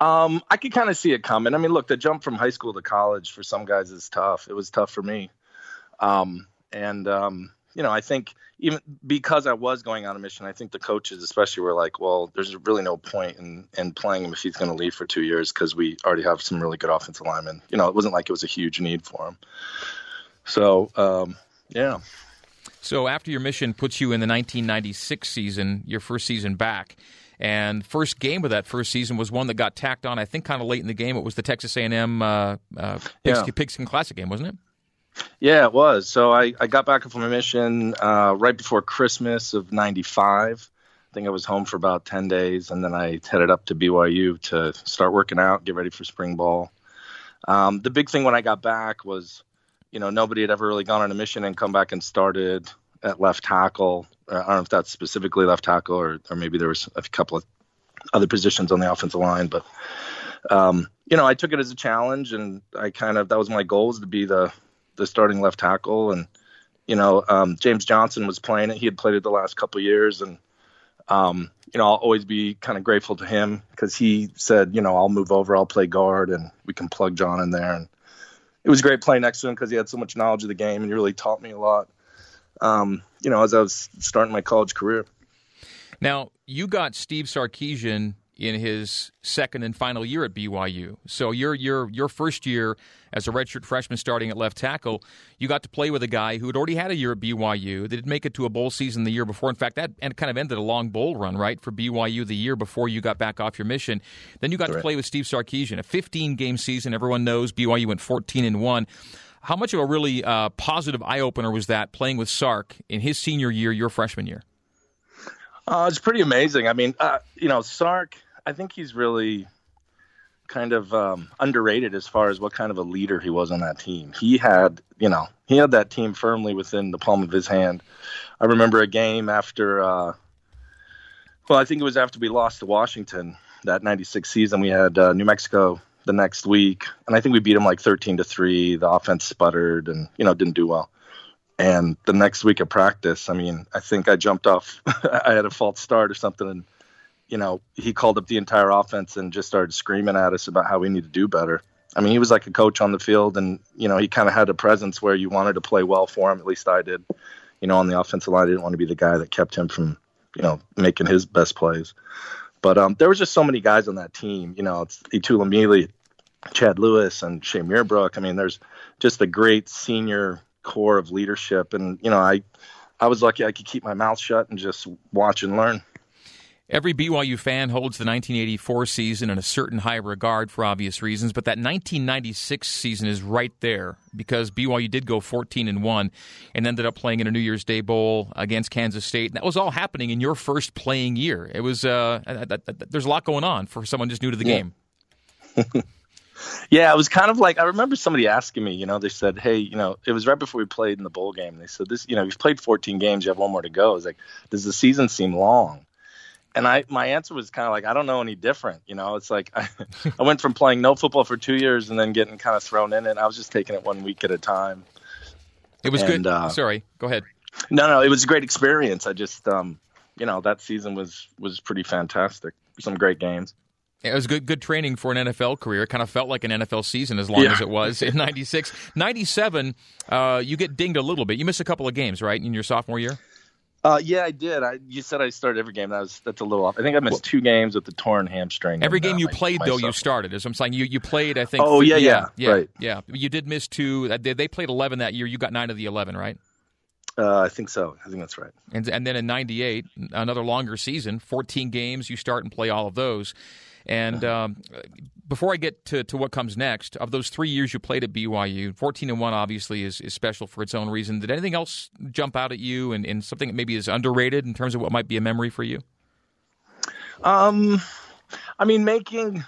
Um, I could kind of see it coming. I mean, look, the jump from high school to college for some guys is tough. It was tough for me, um, and um, you know, I think even because I was going on a mission, I think the coaches, especially, were like, "Well, there's really no point in in playing him if he's going to leave for two years because we already have some really good offensive linemen." You know, it wasn't like it was a huge need for him. So, um, yeah. So after your mission puts you in the 1996 season, your first season back, and first game of that first season was one that got tacked on. I think kind of late in the game. It was the Texas A&M uh, uh, Pigskin, yeah. Pigskin Classic game, wasn't it? Yeah, it was. So I, I got back from my mission uh, right before Christmas of '95. I think I was home for about 10 days, and then I headed up to BYU to start working out, get ready for spring ball. Um, the big thing when I got back was, you know, nobody had ever really gone on a mission and come back and started at left tackle. Uh, I don't know if that's specifically left tackle or, or maybe there was a couple of other positions on the offensive line, but um, you know, I took it as a challenge, and I kind of that was my goal was to be the the starting left tackle, and you know, um, James Johnson was playing it. He had played it the last couple years, and um, you know, I'll always be kind of grateful to him because he said, you know, I'll move over, I'll play guard, and we can plug John in there. And it was great playing next to him because he had so much knowledge of the game, and he really taught me a lot um, you know, as I was starting my college career. Now, you got Steve Sarkisian in his second and final year at BYU. So your your your first year as a redshirt freshman starting at left tackle, you got to play with a guy who had already had a year at BYU. They didn't make it to a bowl season the year before. In fact, that and kind of ended a long bowl run, right, for BYU the year before you got back off your mission. Then you got right. to play with Steve Sarkisian, a 15 game season. Everyone knows BYU went 14 and 1. How much of a really uh, positive eye opener was that playing with Sark in his senior year, your freshman year? Uh, it's pretty amazing. I mean, uh, you know, Sark, I think he's really kind of um, underrated as far as what kind of a leader he was on that team. He had, you know, he had that team firmly within the palm of his hand. I remember a game after, uh, well, I think it was after we lost to Washington that 96 season. We had uh, New Mexico the next week, and I think we beat them like 13 to three. The offense sputtered and you know didn't do well. And the next week of practice, I mean, I think I jumped off. I had a false start or something, and you know he called up the entire offense and just started screaming at us about how we need to do better. I mean, he was like a coach on the field, and you know he kind of had a presence where you wanted to play well for him. At least I did. You know, on the offensive line, I didn't want to be the guy that kept him from you know making his best plays. But um, there was just so many guys on that team. You know, it's Itula Mili, Chad Lewis, and Shea Muirbrook. I mean, there's just a great senior core of leadership, and you know, I I was lucky I could keep my mouth shut and just watch and learn. Every BYU fan holds the 1984 season in a certain high regard for obvious reasons, but that 1996 season is right there because BYU did go 14 and 1 and ended up playing in a New Year's Day bowl against Kansas State. And that was all happening in your first playing year. It was uh, there's a lot going on for someone just new to the yeah. game. yeah, it was kind of like I remember somebody asking me, you know, they said, "Hey, you know, it was right before we played in the bowl game." They said, "This, you know, you've played 14 games, you have one more to go." I was like, "Does the season seem long?" And I my answer was kind of like I don't know any different. You know, it's like I, I went from playing no football for two years and then getting kind of thrown in it. I was just taking it one week at a time. It was and, good. Uh, Sorry, go ahead. No, no, it was a great experience. I just, um, you know, that season was was pretty fantastic. Some great games. It was good good training for an NFL career. It kind of felt like an NFL season as long yeah. as it was in 96. 97, uh, you get dinged a little bit. You miss a couple of games, right, in your sophomore year? Uh, yeah, I did. I, you said I started every game. That was that's a little off. I think I missed well, two games with the torn hamstring. Every game uh, you played, though, you started. As I'm saying, you you played. I think. Oh yeah, yeah, yeah, right. Yeah, you did miss two. Uh, they played 11 that year. You got nine of the 11, right? Uh, I think so. I think that's right. And and then in '98, another longer season, 14 games. You start and play all of those. And um, before I get to, to what comes next, of those three years you played at BYU, 14 and 1 obviously is, is special for its own reason. Did anything else jump out at you and, and something that maybe is underrated in terms of what might be a memory for you? Um, I mean, making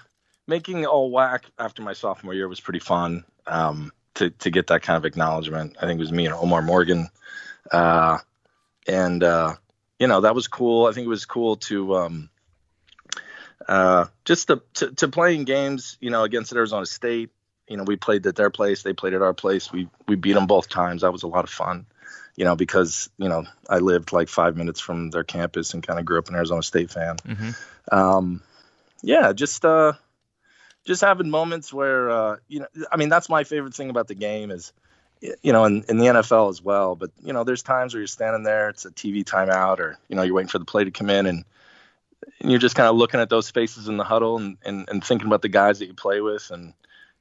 making all WAC after my sophomore year was pretty fun. Um, to to get that kind of acknowledgement, I think it was me and Omar Morgan, uh, and uh, you know that was cool. I think it was cool to um, uh, just to, to, to playing games, you know, against Arizona State. You know, we played at their place, they played at our place. We we beat them both times. That was a lot of fun. You know, because you know I lived like five minutes from their campus and kind of grew up an Arizona State fan. Mm-hmm. Um, yeah, just uh, just having moments where uh, you know, I mean, that's my favorite thing about the game is you know, in, in the NFL as well. But you know, there's times where you're standing there, it's a TV timeout, or you know, you're waiting for the play to come in, and and you're just kind of looking at those faces in the huddle and, and, and thinking about the guys that you play with and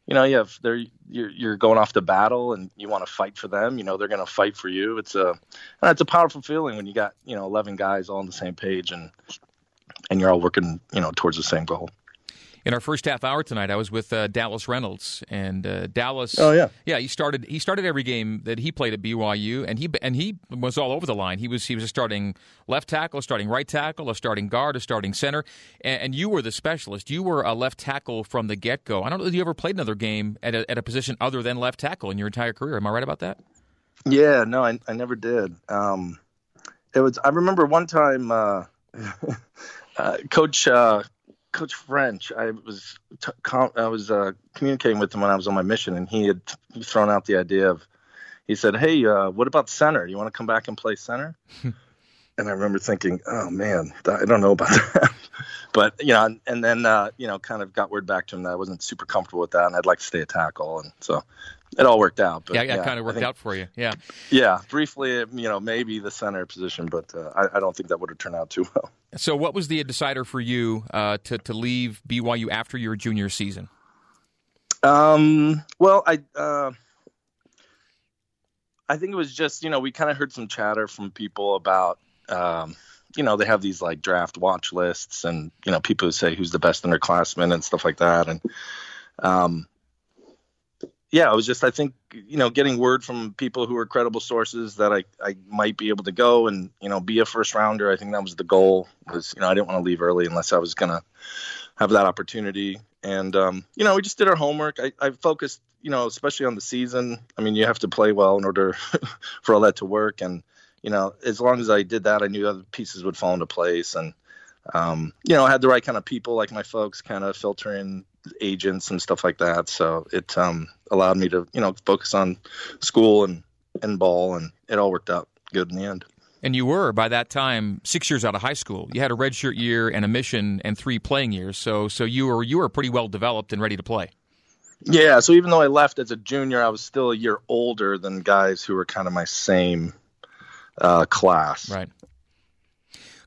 you know, you have they're you're, you're going off to battle and you want to fight for them. You know, they're going to fight for you. It's a it's a powerful feeling when you got you know 11 guys all on the same page and and you're all working you know towards the same goal in our first half hour tonight, I was with uh, Dallas Reynolds, and uh, Dallas. Oh yeah, yeah. He started. He started every game that he played at BYU, and he and he was all over the line. He was he was a starting left tackle, a starting right tackle, a starting guard, a starting center, and, and you were the specialist. You were a left tackle from the get go. I don't know if you ever played another game at a, at a position other than left tackle in your entire career. Am I right about that? Yeah, no, I, I never did. Um, it was. I remember one time. Uh, uh, Coach uh, Coach French, I was t- com- I was uh, communicating with him when I was on my mission, and he had thrown out the idea of. He said, "Hey, uh, what about center? You want to come back and play center?" and I remember thinking, "Oh man, I don't know about that." but you know, and, then uh, you know, kind of got word back to him that I wasn't super comfortable with that, and I'd like to stay a tackle, and so it all worked out. But, yeah, yeah, it kind of worked think, out for you. Yeah, yeah. Briefly, you know, maybe the center position, but uh, I, I, don't think that would have turned out too well. So, what was the decider for you uh, to to leave BYU after your junior season? Um. Well, I. Uh, I think it was just you know we kind of heard some chatter from people about um, you know they have these like draft watch lists and you know people who say who's the best underclassmen and stuff like that and um, yeah, I was just I think you know getting word from people who are credible sources that I I might be able to go and you know be a first rounder. I think that was the goal. Was you know I didn't want to leave early unless I was gonna have that opportunity. And um, you know we just did our homework. I, I focused you know especially on the season. I mean you have to play well in order for all that to work. And you know as long as I did that, I knew other pieces would fall into place. And um, you know I had the right kind of people like my folks kind of filtering agents and stuff like that. So it um, allowed me to, you know, focus on school and, and ball, and it all worked out good in the end. And you were by that time six years out of high school. You had a redshirt year and a mission and three playing years. So so you were you were pretty well developed and ready to play. Yeah. So even though I left as a junior, I was still a year older than guys who were kind of my same uh, class. Right.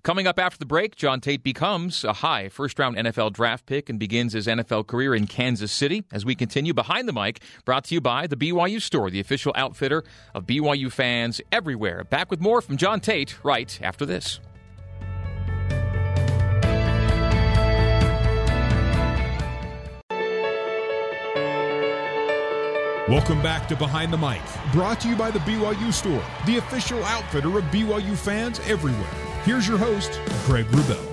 Coming up after the break, John Tait becomes a high first round NFL draft pick and begins his NFL career in Kansas City. As we continue behind the mic, brought to you by the BYU Store, the official outfitter of BYU fans everywhere. Back with more from John Tait right after this. Welcome back to Behind the Mic, brought to you by the BYU Store, the official outfitter of BYU fans everywhere. Here's your host, Greg Wrubell.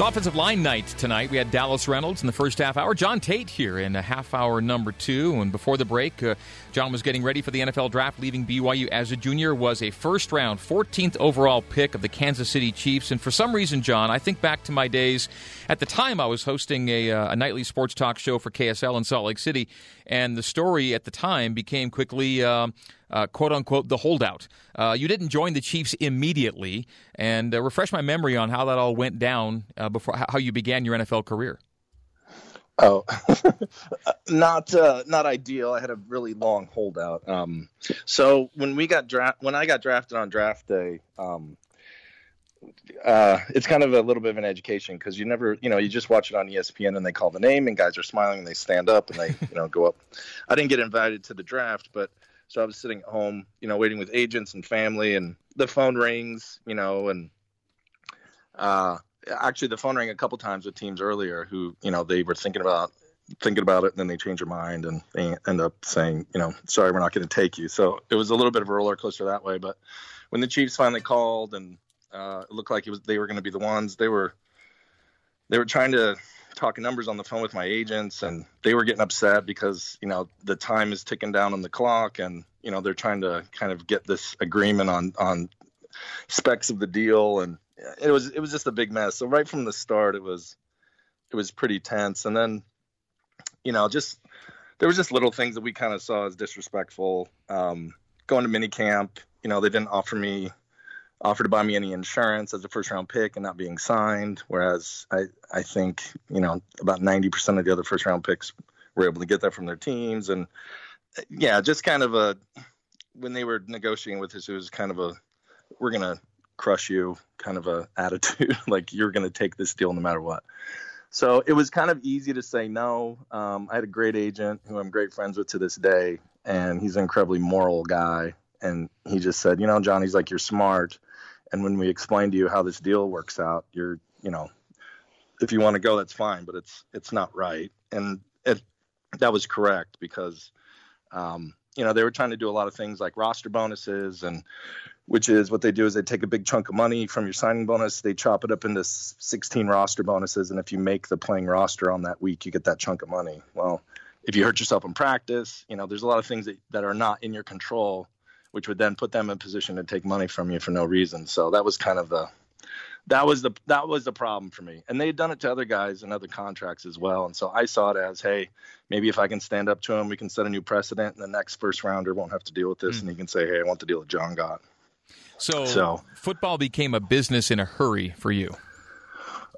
It's offensive line night tonight. We had Dallas Reynolds in the first half hour. John Tait here in a half hour number two. And before the break, uh, John was getting ready for the NFL draft, leaving BYU as a junior, was a first round, 14th overall pick of the Kansas City Chiefs. And for some reason, John, I think back to my days at the time I was hosting a, uh, a nightly sports talk show for KSL in Salt Lake City. And the story at the time became quickly. Uh, uh, quote unquote, the holdout. Uh, you didn't join the Chiefs immediately, and uh, refresh my memory on how that all went down uh, before how you began your NFL career. Oh, not uh, not ideal. I had a really long holdout. Um, so when we got draft, when I got drafted on draft day, um, uh, it's kind of a little bit of an education because you never, you know, you just watch it on ESPN and they call the name and guys are smiling and they stand up and they, you know, go up. I didn't get invited to the draft, but so I was sitting at home, you know, waiting with agents and family, and the phone rings, you know, and uh, actually the phone rang a couple times with teams earlier who, you know, they were thinking about thinking about it, and then they change their mind and they end up saying, you know, sorry, we're not going to take you. So it was a little bit of a roller coaster that way. But when the Chiefs finally called and uh, it looked like it was they were going to be the ones, they were they were trying to talking numbers on the phone with my agents and they were getting upset because you know the time is ticking down on the clock and you know they're trying to kind of get this agreement on on specs of the deal and it was it was just a big mess. So right from the start it was it was pretty tense. And then you know just there was just little things that we kind of saw as disrespectful. Um, going to mini camp you know they didn't offer me offered to buy me any insurance as a first round pick and not being signed. Whereas I, I think, you know, about 90% of the other first round picks were able to get that from their teams. And yeah, just kind of a, when they were negotiating with us, it was kind of a, we're going to crush you kind of a attitude. like you're going to take this deal no matter what. so it was kind of easy to say no. Um, I had a great agent who I'm great friends with to this day, and he's an incredibly moral guy. And he just said, you know, John, he's like, you're smart. And when we explain to you how this deal works out, you're, you know, if you want to go, that's fine, but it's it's not right. And it, that was correct because, um, you know, they were trying to do a lot of things like roster bonuses and which is what they do is they take a big chunk of money from your signing bonus, they chop it up into 16 roster bonuses, and if you make the playing roster on that week, you get that chunk of money. Well, if you hurt yourself in practice, you know, there's a lot of things that, that are not in your control, which would then put them in position to take money from you for no reason. So that was kind of the that was the that was the problem for me. And they had done it to other guys and other contracts as well. And so I saw it as, hey, maybe if I can stand up to him, we can set a new precedent, and the next first rounder won't have to deal with this, mm. and he can say, hey, I want the deal that John got. So, so football became a business in a hurry for you.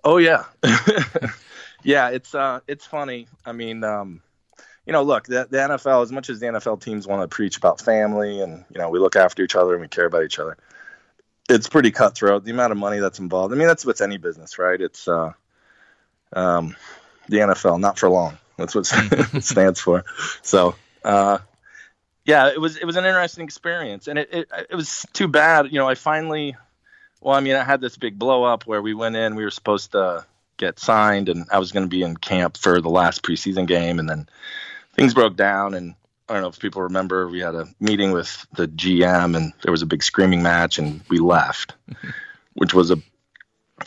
Oh yeah, yeah. It's uh, it's funny. I mean, um, you know, look, the, the NFL, as much as the NFL teams want to preach about family and you know we look after each other and we care about each other, it's pretty cutthroat. The amount of money that's involved. I mean, that's with any business, right? It's uh, um, the NFL, not for long. That's what it stands for. So, uh, yeah, it was it was an interesting experience, and it, it it was too bad. You know, I finally, well, I mean, I had this big blow up where we went in. We were supposed to get signed, and I was going to be in camp for the last preseason game, and then things broke down. And I don't know if people remember, we had a meeting with the GM, and there was a big screaming match, and we left, which was a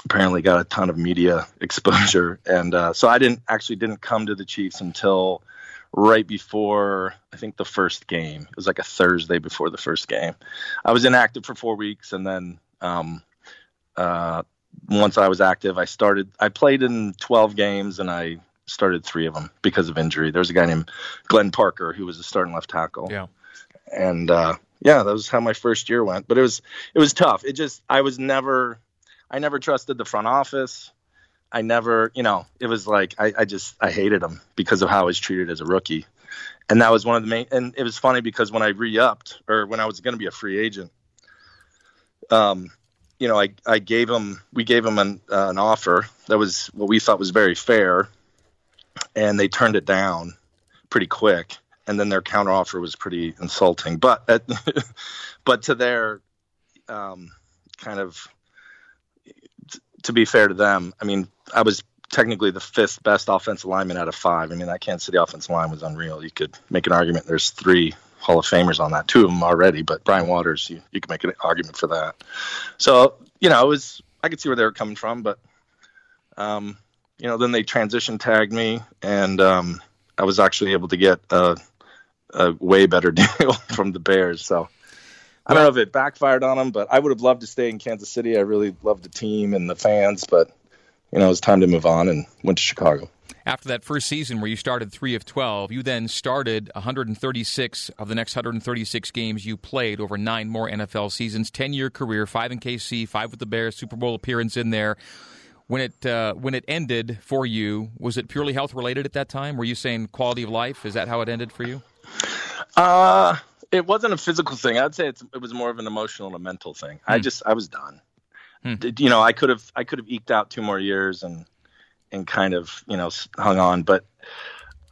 apparently got a ton of media exposure, and uh, so I didn't actually didn't come to the Chiefs until right before I think the first game. It was like a Thursday before the first game. I was inactive for four weeks, and then um, uh, once I was active, I started. I played in 12 games, and I started three of them because of injury. There was a guy named Glenn Parker who was a starting left tackle. Yeah, and uh, yeah, that was how my first year went. But it was it was tough. It just I was never I never trusted the front office. I never, you know, it was like I, I just I hated him because of how I was treated as a rookie, and that was one of the main. And it was funny because when I re-upped or when I was going to be a free agent, um, you know, I I gave him we gave him an uh, an offer that was what we thought was very fair, and they turned it down pretty quick, and then their counteroffer was pretty insulting. But at, but to their um, kind of to be fair to them, I mean, I was technically the fifth best offensive lineman out of five. I mean, that Kansas City offensive line was unreal. You could make an argument. There's three Hall of Famers on that, two of them already, but Brian Waters, you, you could make an argument for that. So, you know, it was I could see where they were coming from, but um, you know, then they transition tagged me, and um, I was actually able to get a, a way better deal from the Bears. So I don't know if it backfired on them, but I would have loved to stay in Kansas City. I really loved the team and the fans, but you know, it was time to move on and went to Chicago. After that first season where you started 3 of 12, you then started 136 of the next 136 games you played over 9 more NFL seasons, 10-year career, 5 in KC, 5 with the Bears, Super Bowl appearance in there. When it uh, when it ended for you, was it purely health related at that time? Were you saying quality of life? Is that how it ended for you? Uh it wasn't a physical thing. I'd say it was more of an emotional and a mental thing. Hmm. I just I was done. Hmm. You know, I could have I could have eked out two more years and and kind of you know hung on, but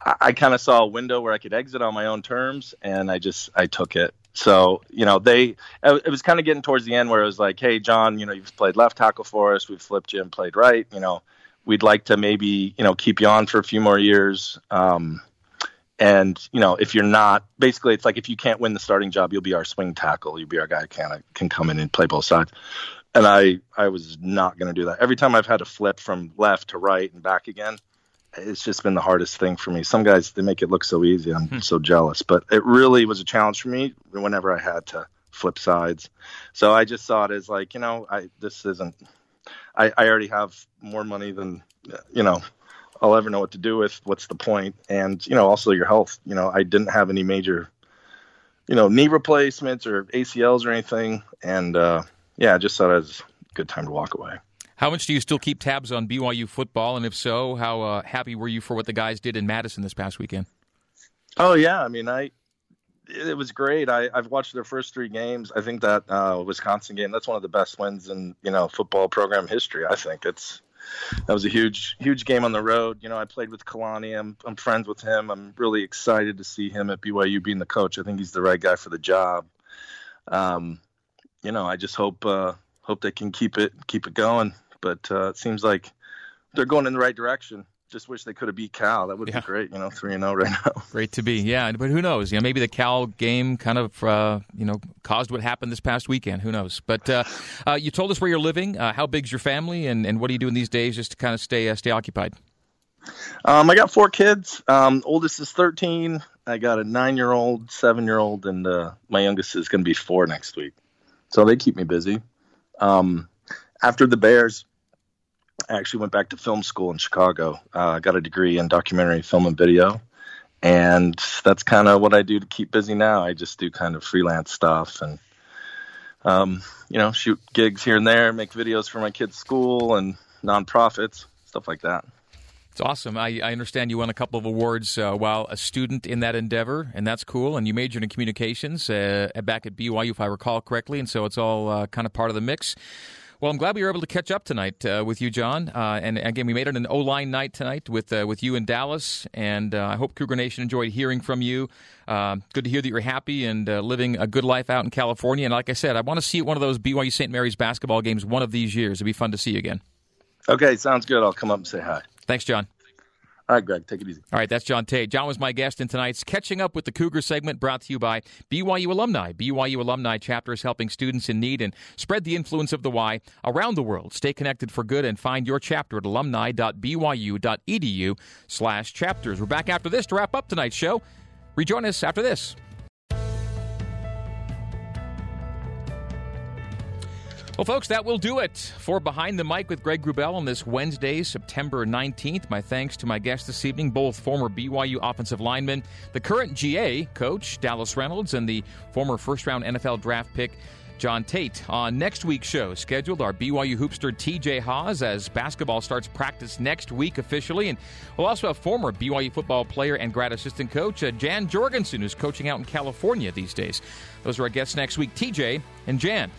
I, I kind of saw a window where I could exit on my own terms, and I just I took it. So you know they it was kind of getting towards the end where it was like, hey John, you know you've played left tackle for us, we've flipped you and played right. You know we'd like to maybe you know keep you on for a few more years. Um, and you know, if you're not, basically, it's like if you can't win the starting job, you'll be our swing tackle. You'll be our guy who of can come in and play both sides. And I, I was not going to do that. Every time I've had to flip from left to right and back again, it's just been the hardest thing for me. Some guys they make it look so easy. I'm hmm. so jealous, but it really was a challenge for me whenever I had to flip sides. So I just saw it as like, you know, I this isn't. I, I already have more money than you know I'll ever know what to do with. What's the point? And you know, also your health. You know, I didn't have any major, you know, knee replacements or ACLs or anything, and uh, yeah, I just thought it was a good time to walk away. How much do you still keep tabs on BYU football? And if so, how uh, happy were you for what the guys did in Madison this past weekend? Oh yeah, I mean, I it was great. I, I've watched their first three games. I think that uh, Wisconsin game that's one of the best wins in you know football program history. I think it's that was a huge huge game on the road. You know, I played with Kalani. I'm I'm friends with him. I'm really excited to see him at BYU being the coach. I think he's the right guy for the job. Um, you know, I just hope uh, hope they can keep it keep it going. But uh, it seems like they're going in the right direction just wish they could have beat Cal. That would yeah. be great, you know, three and zero oh right now. Great to be, yeah. But who knows? You know, maybe the Cal game kind of, uh, you know, caused what happened this past weekend. Who knows? But uh, uh, you told us where you're living. Uh, how big's your family, and, and what are you doing these days just to kind of stay uh, stay occupied? Um, I got four kids. Um, oldest is 13. I got a nine year old, seven year old, and uh, my youngest is going to be four next week. So they keep me busy. Um, after the Bears, I actually went back to film school in Chicago. Uh, I uh, got a degree in documentary film and video. And that's kind of what I do to keep busy now. I just do kind of freelance stuff and, um, you know, shoot gigs here and there, make videos for my kids' school and nonprofits, stuff like that. It's awesome. I, I, understand you won a couple of awards uh, while a student in that endeavor, and that's cool. And you majored in communications uh, back at BYU, if I recall correctly, and so it's all uh, kind of part of the mix. Well, I'm glad we were able to catch up tonight uh, with you, John. Uh, and again, we made it an O line night tonight with uh, with you in Dallas. And uh, I hope Cougar Nation enjoyed hearing from you. Uh, good to hear that you're happy and uh, living a good life out in California. And like I said, I want to see one of those BYU St. Mary's basketball games one of these years. It'd be fun to see you again. Okay, sounds good. I'll come up and say hi. Thanks, John. All right, Greg, take it easy. All right, that's John Tait. John was my guest in tonight's Catching Up with the Cougar segment brought to you by BYU Alumni. BYU Alumni chapters helping students in need and spread the influence of the Y around the world. Stay connected for good and find your chapter at alumni.byu.edu slash chapters. We're back after this to wrap up tonight's show. Rejoin us after this. Well, folks, that will do it for Behind the Mic with Greg Wrubell on this Wednesday, September 19th. My thanks to my guests this evening, both former BYU offensive linemen, the current GA coach, Dallas Reynolds, and the former first round NFL draft pick, John Tait. On next week's show, scheduled our BYU hoopster TJ Haws as basketball starts practice next week officially. And we'll also have former BYU football player and grad assistant coach uh, Jan Jorgensen, who's coaching out in California these days. Those are our guests next week, TJ and Jan.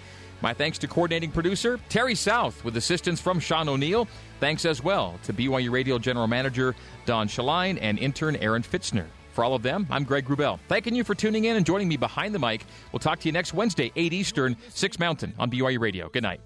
My thanks to coordinating producer Terry South with assistance from Sean O'Neill. Thanks as well to BYU Radio General Manager Don Shaline and intern Aaron Fitzner. For all of them, I'm Greg Wrubell. Thanking you for tuning in and joining me behind the mic. We'll talk to you next Wednesday, 8 Eastern, 6 Mountain on BYU Radio. Good night.